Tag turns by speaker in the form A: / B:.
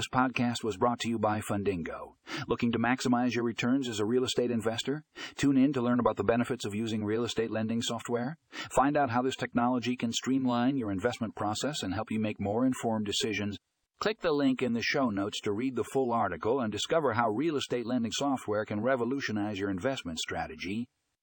A: This podcast was brought to you by Fundingo. Looking to maximize your returns as a real estate investor? Tune in to learn about the benefits of using real estate lending software. Find out how this technology can streamline your investment process and help you make more informed decisions. Click the link in the show notes to read the full article and discover how real estate lending software can revolutionize your investment strategy